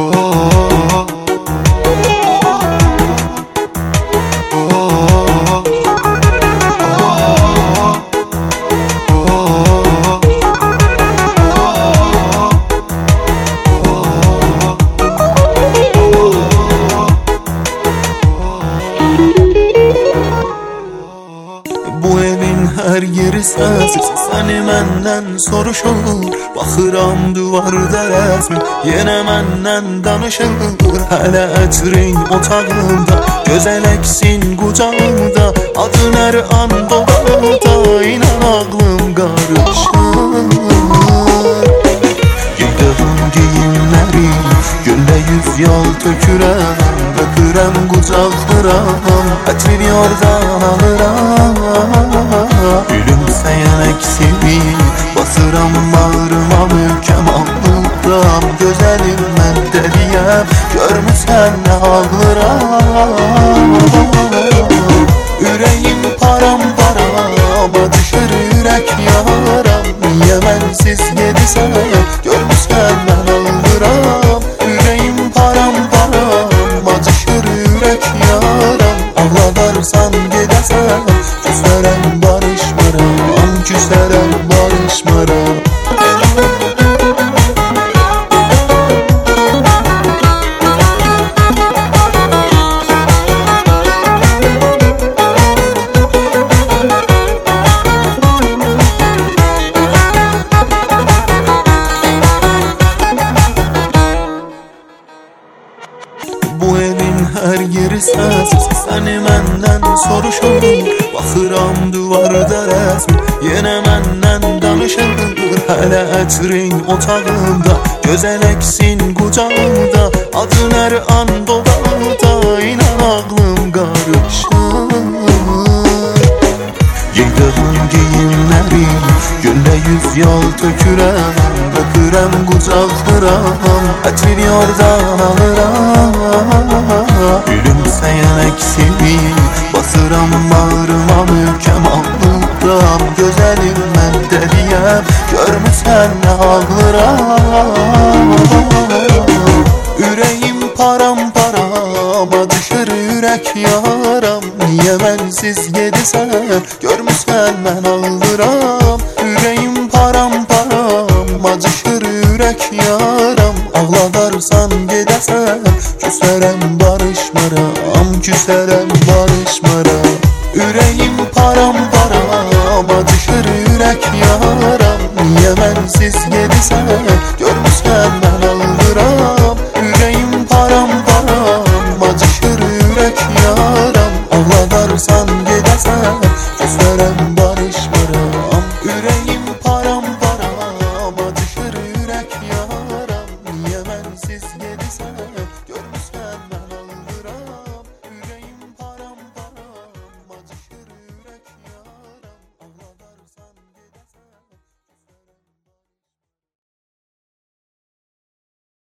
Oh. Her yeri sensiz Səni məndən soruşur. Baxıram duvarda rəsmin Yenə məndən danışır. Hələ ətrin otağımda Gözəl əksin qucağımda Adın hər an dolaqda İnan ağlım qarışır Giydığım giyimləri Güllə yüz yol tökürəm Öpürəm qucaqlıram Ətrin yordan alıram Əksimi Basıram bağrıma möhkəm alıram Gözəlim mən dəliyəm Görmüsən nə ağlıram Ürəyim param-parama düşür ürək yaram. Niyə mənsiz yedisən Görmüsən mən ağlıram Ürəyim param-parama düşür ürək yaram. Ağladarsan Küsərəm barışmaram Bu her yeri sensiz. Səni məndən soruşur Baxıram duvarda rəsm Yenə məndən danışır Hələ ətrin otağımda Gözəl əksin qucağımda Adın hər an dodaqda İnan ağlım qarışır Giydığım giyimləri Güllə yüz yol tökürəm Öpürəm qucaqlıram Ətrin yordan alıram. Gülümsəyən əksimi Basıram bağrıma möhkəm alıram Gözəlim mən dəliyəm Görmüsən nə ağlıram Ürəyim param-parama düşür ürək yaram. Niyə mənsiz yedisən Görmüsən mən ağlıram Ürəyim param-parama düşür ürək yaram Ağladarsan gedəsən Küsərəm barışmaram Küsərəm barışmaram Ürəyim param-parama düşür ürək yaram Niyə mənsiz yedisən Görmüsən mən ağlıram Ürəyim param-parama düşür ürək yaram Ağladarsan gedəsən